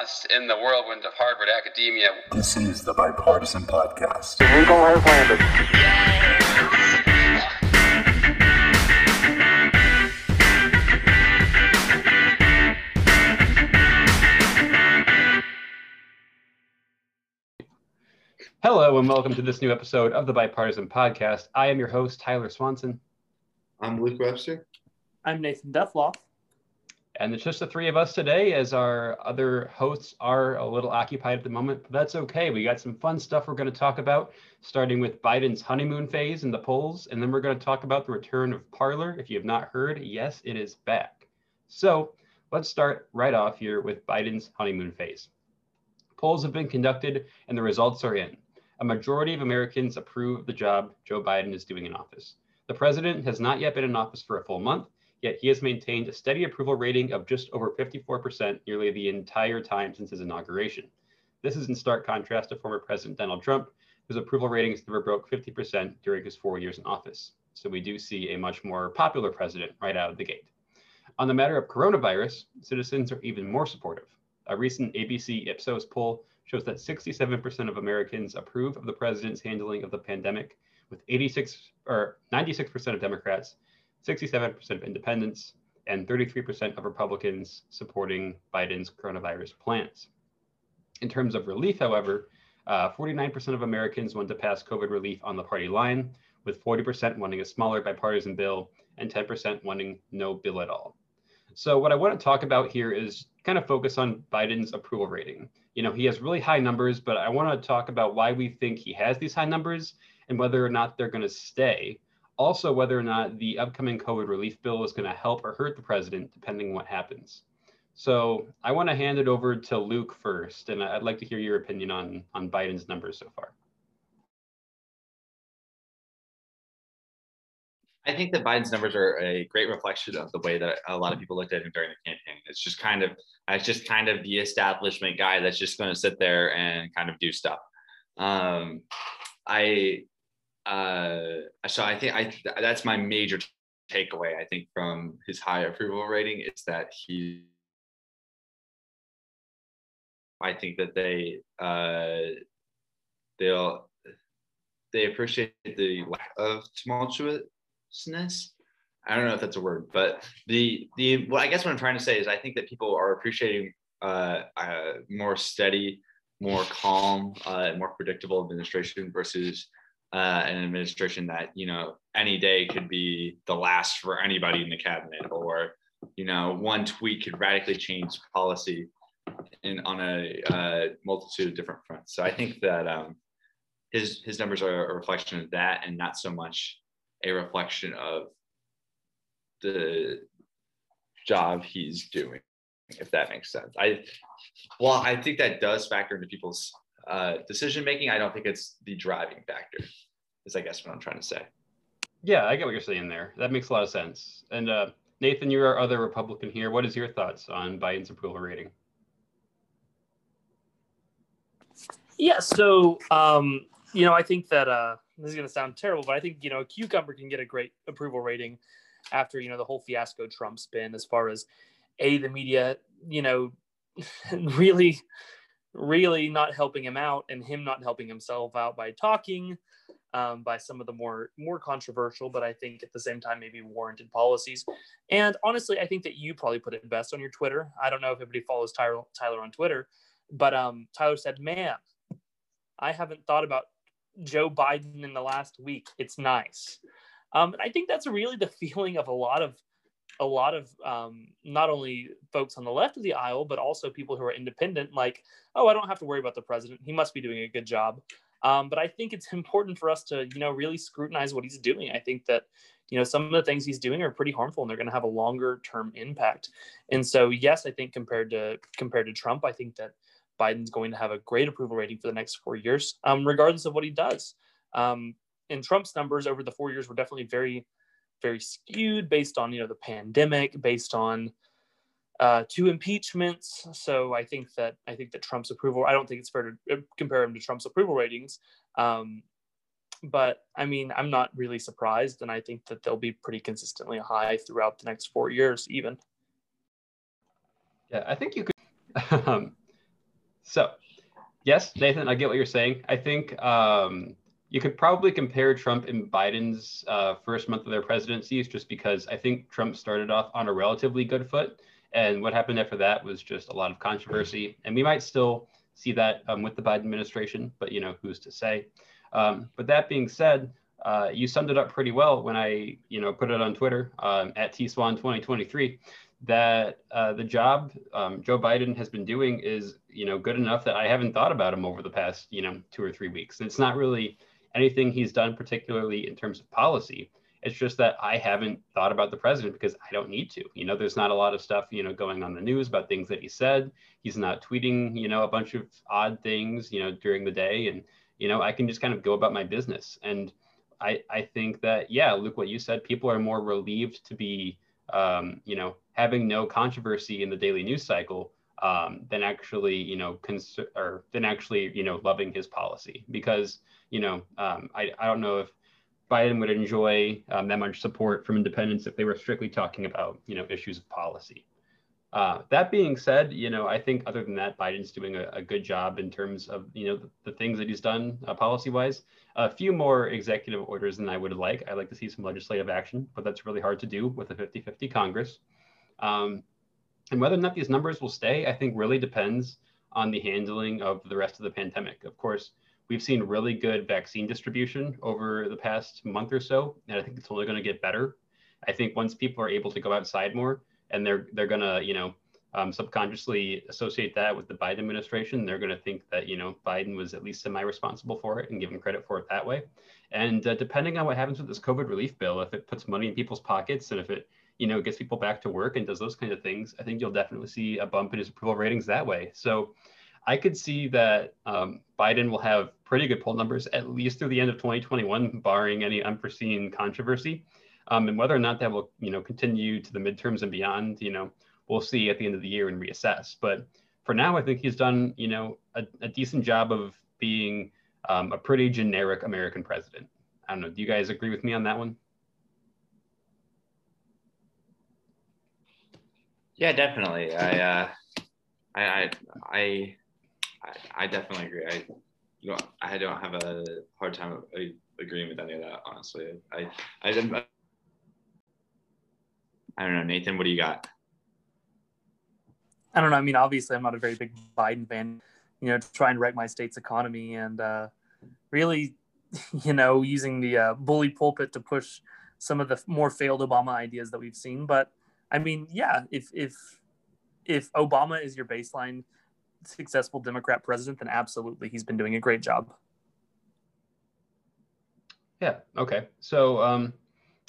lost in the whirlwind of Harvard academia. This is the Bipartisan Podcast. The Eagle has landed. Hello, and welcome to this new episode of the Bipartisan Podcast. I am your host, Tyler Swanson, I'm Luke Webster. I'm Nathan Duffloff. And it's just the three of us today, as our other hosts are a little occupied at the moment, but that's okay. We got some fun stuff we're going to talk about, starting with Biden's honeymoon phase in the polls, and then we're going to talk about the return of Parler. If you have not heard, yes, it is back. So let's start right off here with Biden's honeymoon phase. Polls have been conducted, and the results are in. A majority of Americans approve of the job Joe Biden is doing in office. The president has not yet been in office for a full month, yet he has maintained a steady approval rating of just over 54% nearly the entire time since his inauguration. This is in stark contrast to former President Donald Trump, whose approval ratings never broke 50% during his four years in office. So we do see a much more popular president right out of the gate. On the matter of coronavirus, citizens are even more supportive. A recent ABC Ipsos poll shows that 67% of Americans approve of the president's handling of the pandemic, with 86 or 96% of Democrats, 67% of independents, and 33% of Republicans supporting Biden's coronavirus plans. In terms of relief, however, uh, 49% of Americans want to pass COVID relief on the party line, with 40% wanting a smaller bipartisan bill and 10% wanting no bill at all. So, what I want to talk about here is kind of focus on Biden's approval rating. You know, he has really high numbers, but I want to talk about why we think he has these high numbers and whether or not they're going to stay. Also, whether or not the upcoming COVID relief bill is going to help or hurt the president, depending what happens. So, I want to hand it over to Luke first, and I'd like to hear your opinion on on Biden's numbers so far. I think that Biden's numbers are a great reflection of the way that a lot of people looked at him during the campaign. It's just kind of, it's just kind of the establishment guy that's just going to sit there and kind of do stuff. Um, I, uh, so I think I that's my major takeaway. I think from his high approval rating is that he. I think that they uh, they'll they appreciate the lack of tumultuousness. I don't know if that's a word, but the the well, I guess what I'm trying to say is I think that people are appreciating uh, uh, more steady, more calm, uh, more predictable administration versus uh, an administration that you know any day could be the last for anybody in the cabinet, or you know one tweet could radically change policy in on a uh, multitude of different fronts. So I think that um, his his numbers are a reflection of that, and not so much a reflection of the job he's doing, if that makes sense. I well, I think that does factor into people's uh, decision making. I don't think it's the driving factor. Is I guess what I'm trying to say. Yeah, I get what you're saying there. That makes a lot of sense. And uh, Nathan, you're our other Republican here. What is your thoughts on Biden's approval rating? Yeah, so um, you know, I think that uh, this is going to sound terrible, but I think you know, a cucumber can get a great approval rating after you know the whole fiasco Trump's been as far as a the media, you know, really, really not helping him out and him not helping himself out by talking. Um, by some of the more more controversial, but I think at the same time maybe warranted policies. And honestly, I think that you probably put it best on your Twitter. I don't know if everybody follows Tyler, Tyler on Twitter, but um, Tyler said, "Man, I haven't thought about Joe Biden in the last week. It's nice. Um, and I think that's really the feeling of a lot of a lot of um, not only folks on the left of the aisle, but also people who are independent. Like, oh, I don't have to worry about the president. He must be doing a good job. Um, but I think it's important for us to, you know, really scrutinize what he's doing. I think that, you know, some of the things he's doing are pretty harmful and they're going to have a longer term impact. And so, yes, I think compared to compared to Trump, I think that Biden's going to have a great approval rating for the next four years, um, regardless of what he does. Um, and Trump's numbers over the four years were definitely very, very skewed based on you know the pandemic, based on uh, two impeachments. So I think that I think that Trump's approval. I don't think it's fair to uh, compare him to Trump's approval ratings. Um, but I mean, I'm not really surprised, and I think that they'll be pretty consistently high throughout the next four years, even. Yeah, I think you could. Um, So, yes, Nathan, I get what you're saying. I think um, you could probably compare Trump and Biden's uh, first month of their presidencies just because I think Trump started off on a relatively good foot. And what happened after that was just a lot of controversy. And we might still see that um, with the Biden administration, but you know, who's to say? Um, but that being said, uh, you summed it up pretty well when I, you know, put it on Twitter um, at tswan 2023 that uh, the job um, Joe Biden has been doing is, you know, good enough that I haven't thought about him over the past, you know, two or three weeks. And it's not really anything he's done, particularly in terms of policy. It's just that I haven't thought about the president because I don't need to. You know, there's not a lot of stuff, you know, going on the news about things that he said. He's not tweeting, you know, a bunch of odd things, you know, during the day. And, you know, I can just kind of go about my business. And I, I think that, yeah, Luke what you said. People are more relieved to be, um, you know, having no controversy in the daily news cycle um, than actually, you know, cons- or than actually, you know, loving his policy because, you know, um, I, I don't know if Biden would enjoy um, that much support from independents if they were strictly talking about, you know, issues of policy. Uh, that being said, you know, I think other than that, Biden's doing a, a good job in terms of, you know, the, the things that he's done uh, policy-wise. A few more executive orders than I would like. I'd like to see some legislative action, but that's really hard to do with a 50-50 Congress. Um, and whether or not these numbers will stay, I think really depends on the handling of the rest of the pandemic. Of course, we've seen really good vaccine distribution over the past month or so, and I think it's only going to get better. I think once people are able to go outside more, and they're they're going to you know um, subconsciously associate that with the Biden administration, they're going to think that you know Biden was at least semi-responsible for it and give him credit for it that way. And uh, depending on what happens with this COVID relief bill, if it puts money in people's pockets and if it you know gets people back to work and does those kinds of things, I think you'll definitely see a bump in his approval ratings that way. So I could see that um, Biden will have pretty good poll numbers at least through the end of 2021, barring any unforeseen controversy. Um, and whether or not that will, you know, continue to the midterms and beyond, you know, we'll see at the end of the year and reassess. But for now, I think he's done, you know, a, a decent job of being um, a pretty generic American president. I don't know. Do you guys agree with me on that one? Yeah, definitely. I, uh, I, I, I I, definitely agree. I you know I don't have a hard time agreeing with any of that. Honestly, I I. I don't know, Nathan. What do you got? I don't know. I mean, obviously, I'm not a very big Biden fan. You know, trying to wreck my state's economy and uh, really, you know, using the uh, bully pulpit to push some of the more failed Obama ideas that we've seen. But I mean, yeah, if if if Obama is your baseline, successful Democrat president, then absolutely he's been doing a great job. Yeah. Okay. So um,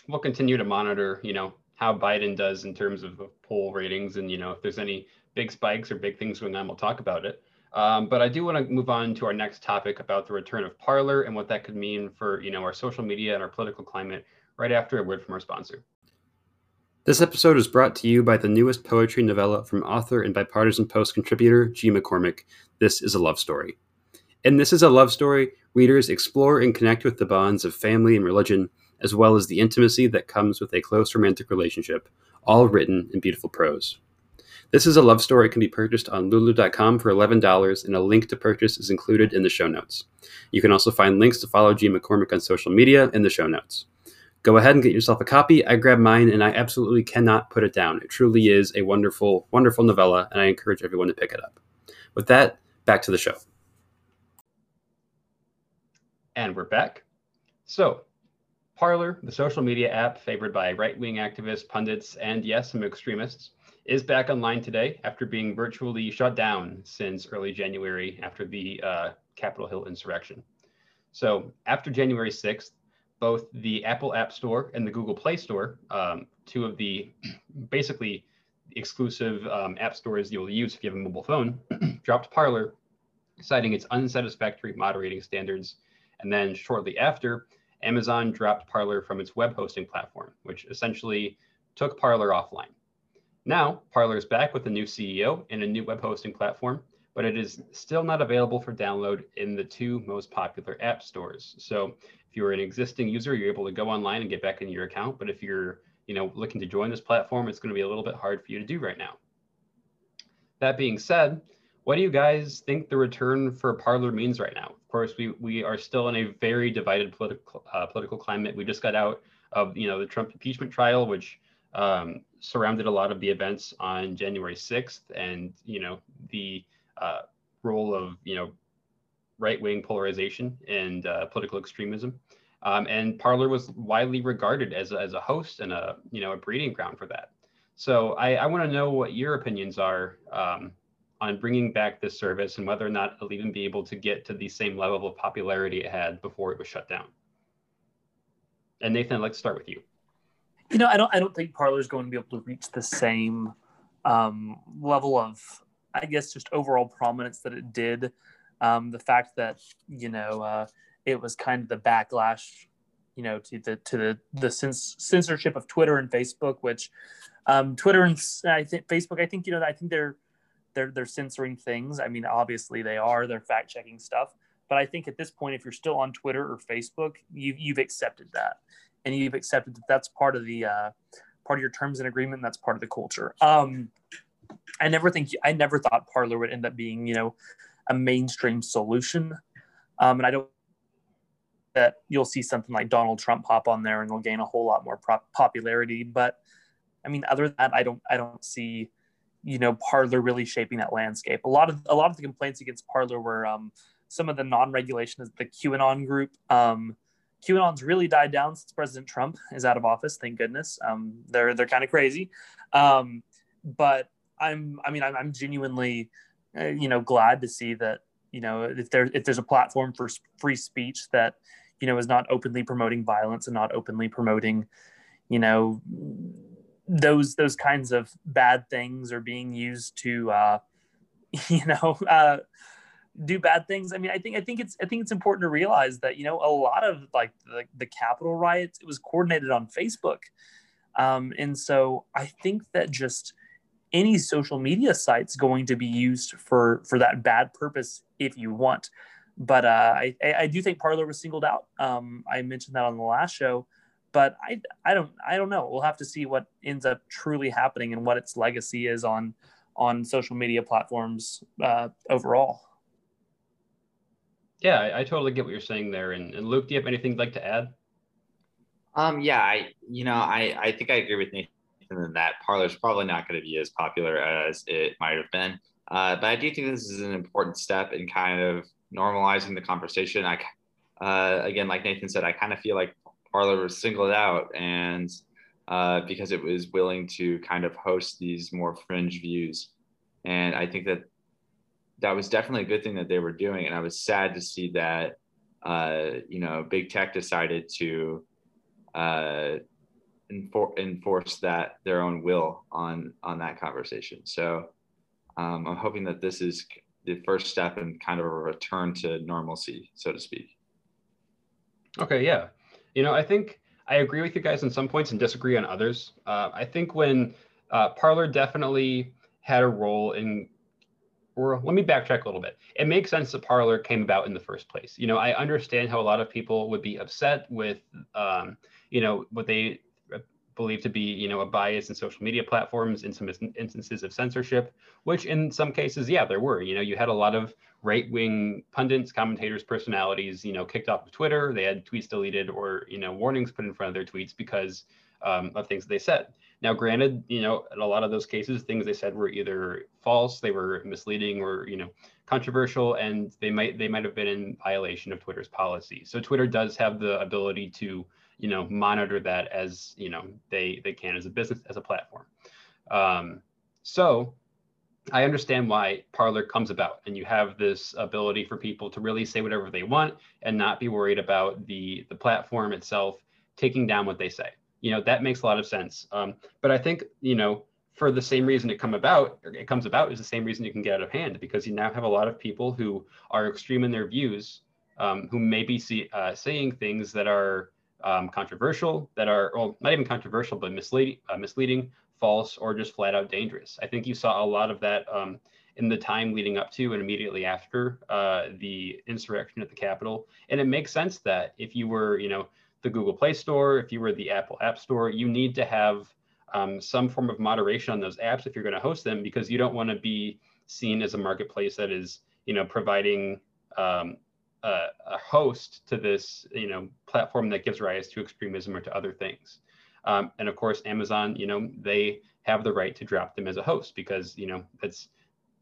we'll continue to monitor, you know, how Biden does in terms of poll ratings, and you know, if there's any big spikes or big things going on, we'll talk about it. Um, but I do want to move on to our next topic about the return of Parler and what that could mean for you know our social media and our political climate. Right after a word from our sponsor. This episode is brought to you by the newest poetry novella from author and bipartisan Post contributor G. McCormick. This is a love story. In This is a Love Story, readers explore and connect with the bonds of family and religion, as well as the intimacy that comes with a close romantic relationship, all written in beautiful prose. This is a Love Story can be purchased on lulu.com for $11, and a link to purchase is included in the show notes. You can also find links to follow G. McCormick on social media in the show notes go ahead and get yourself a copy. I grabbed mine and I absolutely cannot put it down. It truly is a wonderful, wonderful novella, and I encourage everyone to pick it up. With that, back to the show. And we're back. So, Parler, the social media app favored by right wing activists, pundits, and yes, some extremists, is back online today after being virtually shut down since early January after the uh, Capitol Hill insurrection. So, after January 6th, both the Apple App Store and the Google Play Store, um, two of the basically exclusive um, app stores you'll use if you have a mobile phone, dropped Parler, citing its unsatisfactory moderating standards. And then shortly after, Amazon dropped Parler from its web hosting platform, which essentially took Parler offline. Now, Parler is back with a new CEO and a new web hosting platform, but it is still not available for download in the two most popular app stores. So if you're an existing user, you're able to go online and get back into your account. But if you're you know, looking to join this platform, it's going to be a little bit hard for you to do right now. That being said, what do you guys think the return for Parler means right now? Of course, we we are still in a very divided political uh, political climate. We just got out of you know the Trump impeachment trial, which um, surrounded a lot of the events on January 6th, and you know the uh, role of you know right wing polarization and uh, political extremism. Um, and Parler was widely regarded as a, as a host and a you know a breeding ground for that. So I, I want to know what your opinions are um, on bringing back this service and whether or not it'll even be able to get to the same level of popularity it had before it was shut down. And Nathan, I'd like to start with you. You know, I don't I don't think Parler is going to be able to reach the same um, level of, I guess, just overall prominence that it did. Um, the fact that you know uh, it was kind of the backlash, you know, to the to the the censorship of Twitter and Facebook, which um, Twitter and I think Facebook, I think you know, I think they're they're they're censoring things. I mean, obviously they are. They're fact checking stuff. But I think at this point, if you're still on Twitter or Facebook, you, you've accepted that, and you've accepted that that's part of the uh, part of your terms and agreement. And that's part of the culture. Um, I never think I never thought Parler would end up being you know a mainstream solution, um, and I don't that you'll see something like Donald Trump pop on there and they'll gain a whole lot more popularity. But I mean, other than that, I don't I don't see you know Parler really shaping that landscape. A lot of a lot of the complaints against Parler were um, some of the non-regulation of the QAnon group. Um, QAnon's really died down since President Trump is out of office. Thank goodness. Um, they're they're kind of crazy, um, but I'm I mean I'm, I'm genuinely uh, you know glad to see that you know if there if there's a platform for free speech that you know is not openly promoting violence and not openly promoting you know those those kinds of bad things are being used to uh, you know uh, do bad things. I mean, I think I think it's I think it's important to realize that you know a lot of like the, the Capitol riots it was coordinated on Facebook, um, and so I think that just any social media site's going to be used for for that bad purpose if you want. But uh, I I do think Parler was singled out. Um, I mentioned that on the last show but I, I don't I don't know. We'll have to see what ends up truly happening and what its legacy is on on social media platforms uh, overall. Yeah, I, I, totally get what you're saying there. And, and Luke, do you have anything you'd like to add? Um, yeah, I you know I I think I agree with Nathan in that Parler's probably not going to be as popular as it might have been. Uh, but I do think this is an important step in kind of normalizing the conversation. I, uh, again, like Nathan said, I kind of feel like Parler was singled out and uh, because it was willing to kind of host these more fringe views. And I think that that was definitely a good thing that they were doing. And I was sad to see that, uh, you know, big tech decided to uh, enfor- enforce that their own will on, on that conversation. So um, I'm hoping that this is the first step in kind of a return to normalcy, so to speak. Okay, yeah. You know, I think I agree with you guys on some points and disagree on others. Uh, I think when uh, Parler definitely had a role in, or let me backtrack a little bit. It makes sense that Parler came about in the first place. You know, I understand how a lot of people would be upset with, um, you know, what they believed to be, you know, a bias in social media platforms, in some instances of censorship, which in some cases, yeah, there were. You know, you had a lot of right-wing pundits, commentators, personalities, you know, kicked off of Twitter. They had tweets deleted or, you know, warnings put in front of their tweets because um, of things they said. Now, granted, you know, in a lot of those cases, things they said were either false, they were misleading, or you know, controversial, and they might they might have been in violation of Twitter's policy. So Twitter does have the ability to you know monitor that as you know they they can as a business as a platform. Um, so i understand why parler comes about and you have this ability for people to really say whatever they want and not be worried about the the platform itself taking down what they say. You know that makes a lot of sense. Um, but i think you know for the same reason it come about it comes about is the same reason you can get out of hand because you now have a lot of people who are extreme in their views um, who may be see, uh, saying things that are um, controversial, that are, well, not even controversial, but misleading, uh, misleading, false, or just flat out dangerous. I think you saw a lot of that um, in the time leading up to and immediately after uh, the insurrection at the Capitol. And it makes sense that if you were, you know, the Google Play Store, if you were the Apple App Store, you need to have um, some form of moderation on those apps if you're going to host them because you don't want to be seen as a marketplace that is you know providing um, a, a, host to this you know platform that gives rise to extremism or to other things. Um, and of course, Amazon, you know, they have the right to drop them as a host because you know that's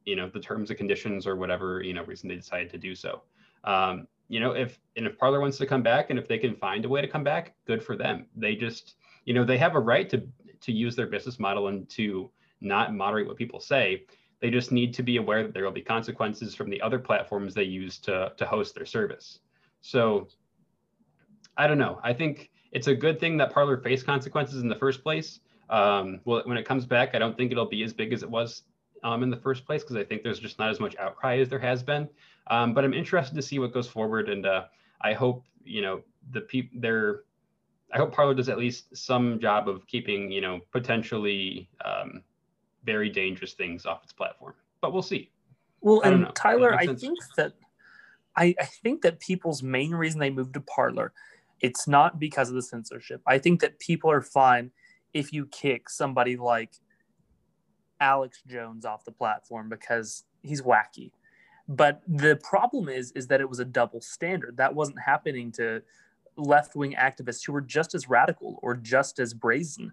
you know the terms and conditions or whatever you know reason they decided to do so. Um, you know, if and if Parler wants to come back and if they can find a way to come back, good for them. They just you know they have a right to to use their business model and to not moderate what people say. They just need to be aware that there will be consequences from the other platforms they use to, to host their service. So I don't know. I think it's a good thing that Parler faced consequences in the first place. Um, well, when it comes back, I don't think it'll be as big as it was um, in the first place because I think there's just not as much outcry as there has been. Um, but I'm interested to see what goes forward, and uh, I hope you know the people there. I hope Parler does at least some job of keeping you know potentially um, very dangerous things off its platform. But we'll see. Well, and know. Tyler, I think that I, I think that people's main reason they moved to Parler, it's not because of the censorship. I think that people are fine if you kick somebody like Alex Jones off the platform because he's wacky. But the problem is is that it was a double standard. That wasn't happening to left-wing activists who were just as radical or just as brazen.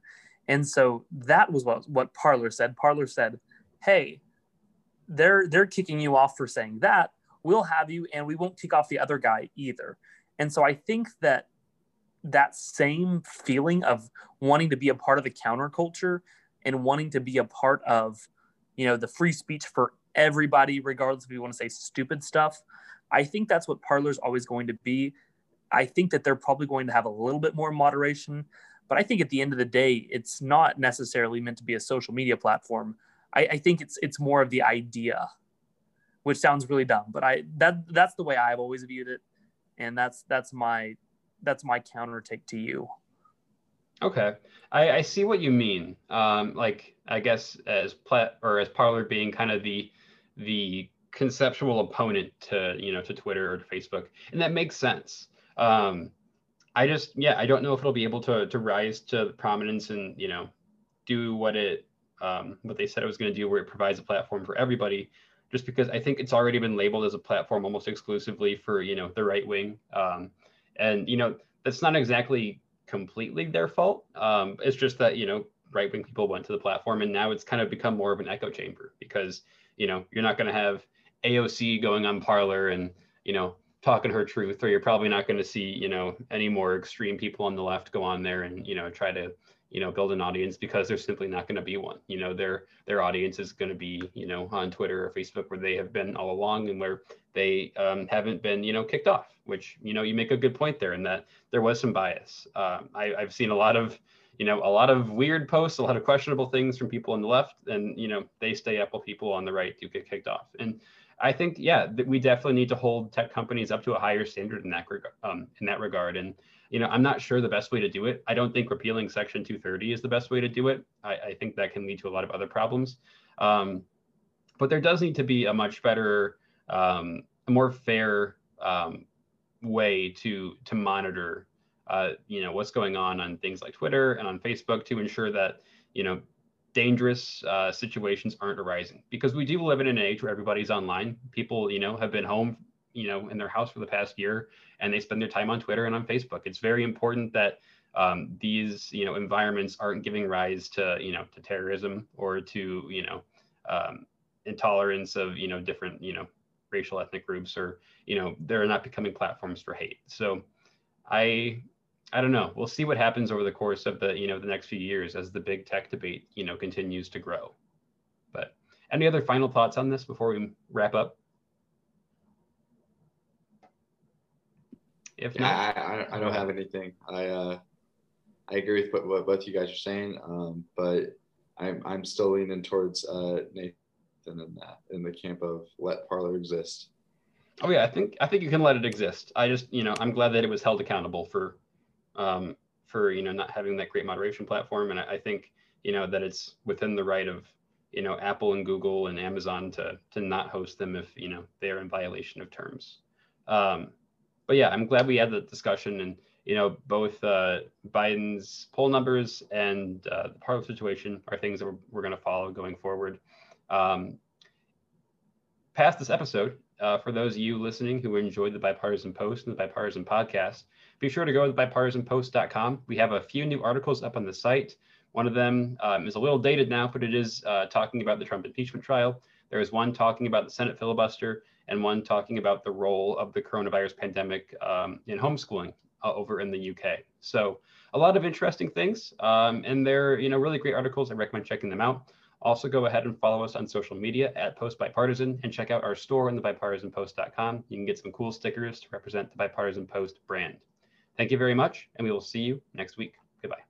And so that was what, what Parler said. Parler said, hey, they're they're kicking you off for saying that. We'll have you and we won't kick off the other guy either. And so I think that that same feeling of wanting to be a part of the counterculture and wanting to be a part of, you know, the free speech for everybody, regardless if you want to say stupid stuff. I think that's what Parler's always going to be. I think that they're probably going to have a little bit more moderation. But I think at the end of the day, it's not necessarily meant to be a social media platform. I, I think it's it's more of the idea, which sounds really dumb, but I that that's the way I've always viewed it, and that's that's my that's my counter take to you. Okay, I, I see what you mean. Um, like I guess as plat or as Parler being kind of the the conceptual opponent to you know to Twitter or to Facebook, and that makes sense. Um, I just yeah, I don't know if it'll be able to to rise to prominence and you know do what it um, what they said it was going to do, where it provides a platform for everybody. Just because I think it's already been labeled as a platform almost exclusively for you know the right wing, um, and you know that's not exactly completely their fault. Um, it's just that you know right wing people went to the platform, and now it's kind of become more of an echo chamber because you know you're not going to have AOC going on Parler and you know talking her truth, or you're probably not going to see, you know, any more extreme people on the left go on there and, you know, try to, you know, build an audience because there's simply not going to be one. You know, their their audience is going to be, you know, on Twitter or Facebook where they have been all along and where they um, haven't been, you know, kicked off. Which, you know, you make a good point there in that there was some bias. Um, I, I've seen a lot of, you know, a lot of weird posts, a lot of questionable things from people on the left, and you know, they stay up while people on the right do get kicked off. And I think, yeah, that we definitely need to hold tech companies up to a higher standard in that regard. Um, in that regard, and you know, I'm not sure the best way to do it. I don't think repealing Section 230 is the best way to do it. I, I think that can lead to a lot of other problems. Um, but there does need to be a much better, um, a more fair um, way to to monitor, uh, you know, what's going on on things like Twitter and on Facebook to ensure that you know dangerous uh, situations aren't arising because we do live in an age where everybody's online. People, you know, have been home, you know, in their house for the past year, and they spend their time on Twitter and on Facebook. It's very important that um, these, you know, environments aren't giving rise to, you know, to terrorism or to, you know, um, intolerance of, you know, different, you know, racial ethnic groups, or, you know, they're not becoming platforms for hate. So, I I don't know. We'll see what happens over the course of the you know the next few years as the big tech debate you know continues to grow. But any other final thoughts on this before we wrap up? If not, I, I, I don't have anything. I uh, I agree with what, what both you guys are saying, um, but I'm I'm still leaning towards uh, Nathan in that in the camp of let Parler exist. Oh yeah, I think I think you can let it exist. I just you know I'm glad that it was held accountable for um, for you know not having that great moderation platform. And I, I, think you know that it's within the right of you know Apple and Google and Amazon to to not host them if you know they are in violation of terms. Um, but yeah, I'm glad we had the discussion and you know both uh, Biden's poll numbers and uh, the Parler situation are things that we're, we're going to follow going forward. Um, past this episode, uh, for those of you listening who enjoyed the Bipartisan Post and the Bipartisan Podcast, be sure to go to bipartisanpost.com. We have a few new articles up on the site. One of them um, is a little dated now, but it is uh, talking about the Trump impeachment trial. There is one talking about the Senate filibuster and one talking about the role of the coronavirus pandemic um, in homeschooling uh, over in the UK. So a lot of interesting things, um, and they're you know really great articles. I recommend checking them out. Also, go ahead and follow us on social media at Post Bipartisan and check out our store on the bipartisanpost.com. You can get some cool stickers to represent the Bipartisan Post brand. Thank you very much, and we will see you next week. Goodbye.